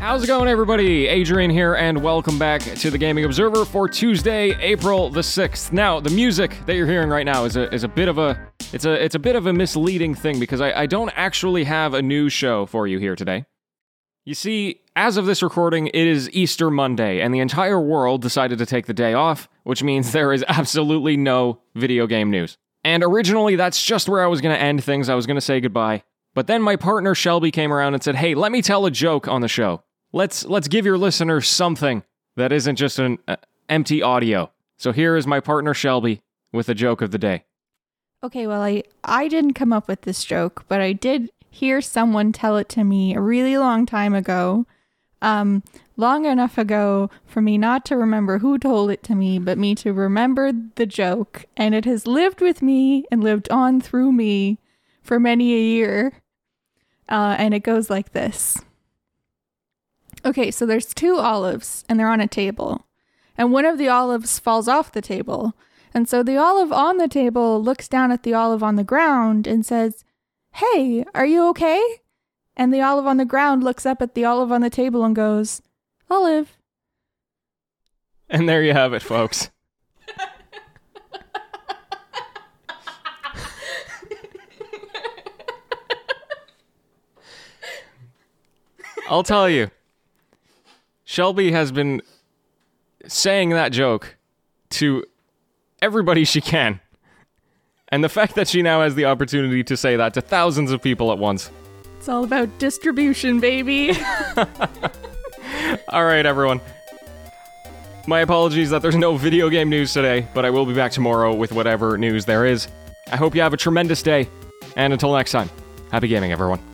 How's it going, everybody? Adrian here, and welcome back to the Gaming Observer for Tuesday, April the sixth. Now, the music that you're hearing right now is a is a bit of a it's a it's a bit of a misleading thing because I, I don't actually have a news show for you here today. You see, as of this recording, it is Easter Monday, and the entire world decided to take the day off, which means there is absolutely no video game news. And originally, that's just where I was going to end things. I was going to say goodbye. But then my partner Shelby came around and said, "Hey, let me tell a joke on the show." Let's let's give your listeners something that isn't just an uh, empty audio. So here is my partner Shelby with a joke of the day. Okay, well, I I didn't come up with this joke, but I did hear someone tell it to me a really long time ago. Um, long enough ago for me not to remember who told it to me, but me to remember the joke, and it has lived with me and lived on through me for many a year. Uh, and it goes like this. Okay, so there's two olives and they're on a table. And one of the olives falls off the table. And so the olive on the table looks down at the olive on the ground and says, Hey, are you okay? And the olive on the ground looks up at the olive on the table and goes, Olive. And there you have it, folks. I'll tell you. Shelby has been saying that joke to everybody she can. And the fact that she now has the opportunity to say that to thousands of people at once. It's all about distribution, baby. all right, everyone. My apologies that there's no video game news today, but I will be back tomorrow with whatever news there is. I hope you have a tremendous day, and until next time, happy gaming, everyone.